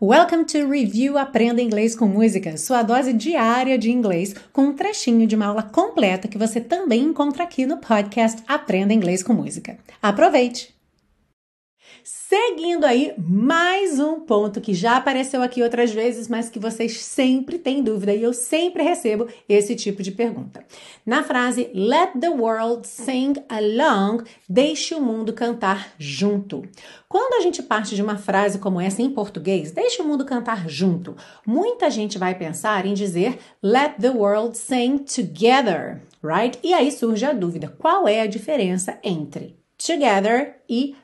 Welcome to Review Aprenda Inglês com Música, sua dose diária de inglês, com um trechinho de uma aula completa que você também encontra aqui no podcast Aprenda Inglês com Música. Aproveite! Seguindo aí, mais um ponto que já apareceu aqui outras vezes, mas que vocês sempre têm dúvida e eu sempre recebo esse tipo de pergunta. Na frase Let the world sing along, deixe o mundo cantar junto. Quando a gente parte de uma frase como essa em português, deixe o mundo cantar junto, muita gente vai pensar em dizer Let the world sing together, right? E aí surge a dúvida: qual é a diferença entre together e?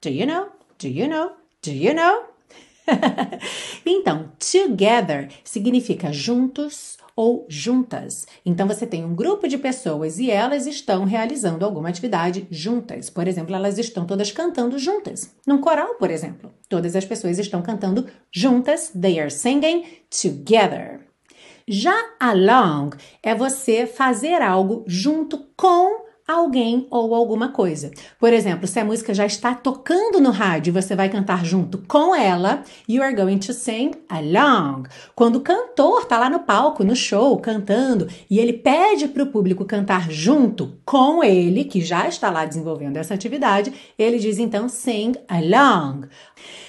Do you know? Do you know? Do you know? então, together significa juntos ou juntas. Então você tem um grupo de pessoas e elas estão realizando alguma atividade juntas. Por exemplo, elas estão todas cantando juntas. Num coral, por exemplo, todas as pessoas estão cantando juntas. They are singing together. Já along é você fazer algo junto com alguém ou alguma coisa. Por exemplo, se a música já está tocando no rádio, você vai cantar junto com ela, you are going to sing along. Quando o cantor está lá no palco, no show, cantando, e ele pede para o público cantar junto com ele, que já está lá desenvolvendo essa atividade, ele diz então sing along.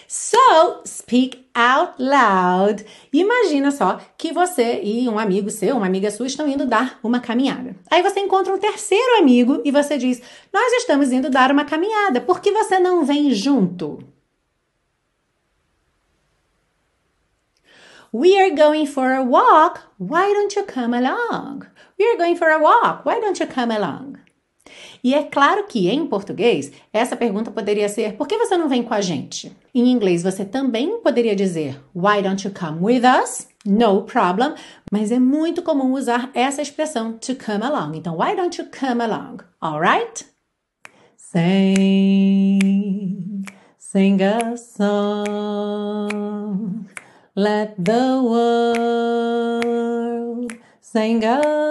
So, speak out loud. Imagina só que você e um amigo seu, uma amiga sua, estão indo dar uma caminhada. Aí você encontra um terceiro amigo e você diz: Nós estamos indo dar uma caminhada, por que você não vem junto? We are going for a walk. Why don't you come along? We are going for a walk. Why don't you come along? E é claro que em português, essa pergunta poderia ser: por que você não vem com a gente? Em inglês, você também poderia dizer: Why don't you come with us? No problem. Mas é muito comum usar essa expressão to come along. Então, why don't you come along? Alright? Sing, sing a song. Let the world sing along.